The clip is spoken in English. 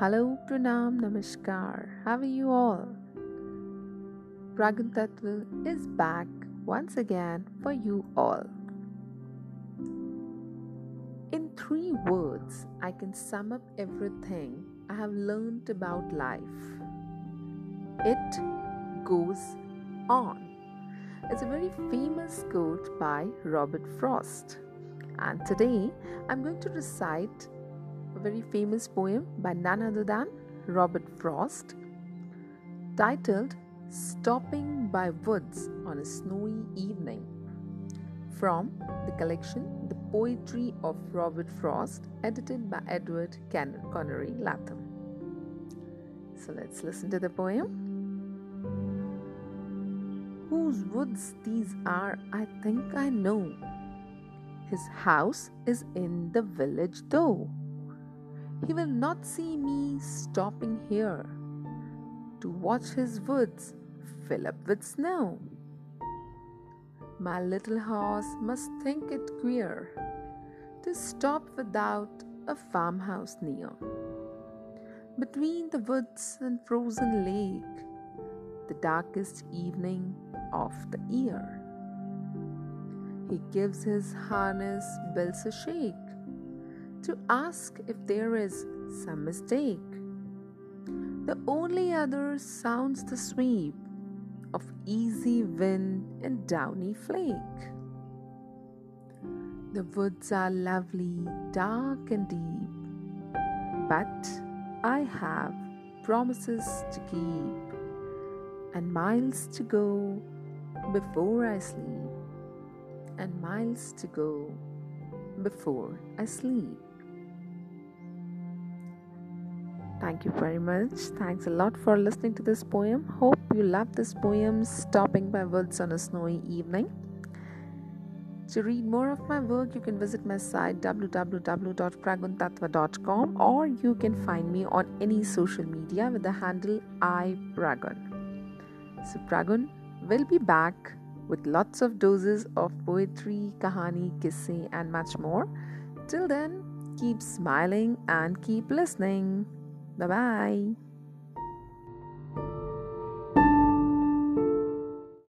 Hello, Pranam, Namaskar. How are you all? Pragun is back once again for you all. In three words, I can sum up everything I have learned about life. It goes on. It's a very famous quote by Robert Frost. And today I'm going to recite very famous poem by none other than Robert Frost titled Stopping by Woods on a Snowy Evening from the collection The Poetry of Robert Frost, edited by Edward Connery Lathem. So let's listen to the poem. Whose woods these are, I think I know. His house is in the village, though. He will not see me stopping here to watch his woods fill up with snow. My little horse must think it queer to stop without a farmhouse near. Between the woods and frozen lake, the darkest evening of the year. He gives his harness bells a shake to ask if there is some mistake. The only other sounds the sweep of easy wind and downy flake. The woods are lovely, dark and deep, but I have promises to keep and miles to go before I sleep, and miles to go before I sleep. Thank you very much. Thanks a lot for listening to this poem. Hope you love this poem, Stopping by Woods on a Snowy Evening. To read more of my work, you can visit my site www.praguntatva.com or you can find me on any social media with the handle iPragun. So, Pragun will be back with lots of doses of poetry, kahani, kisse, and much more. Till then, keep smiling and keep listening. Bye bye.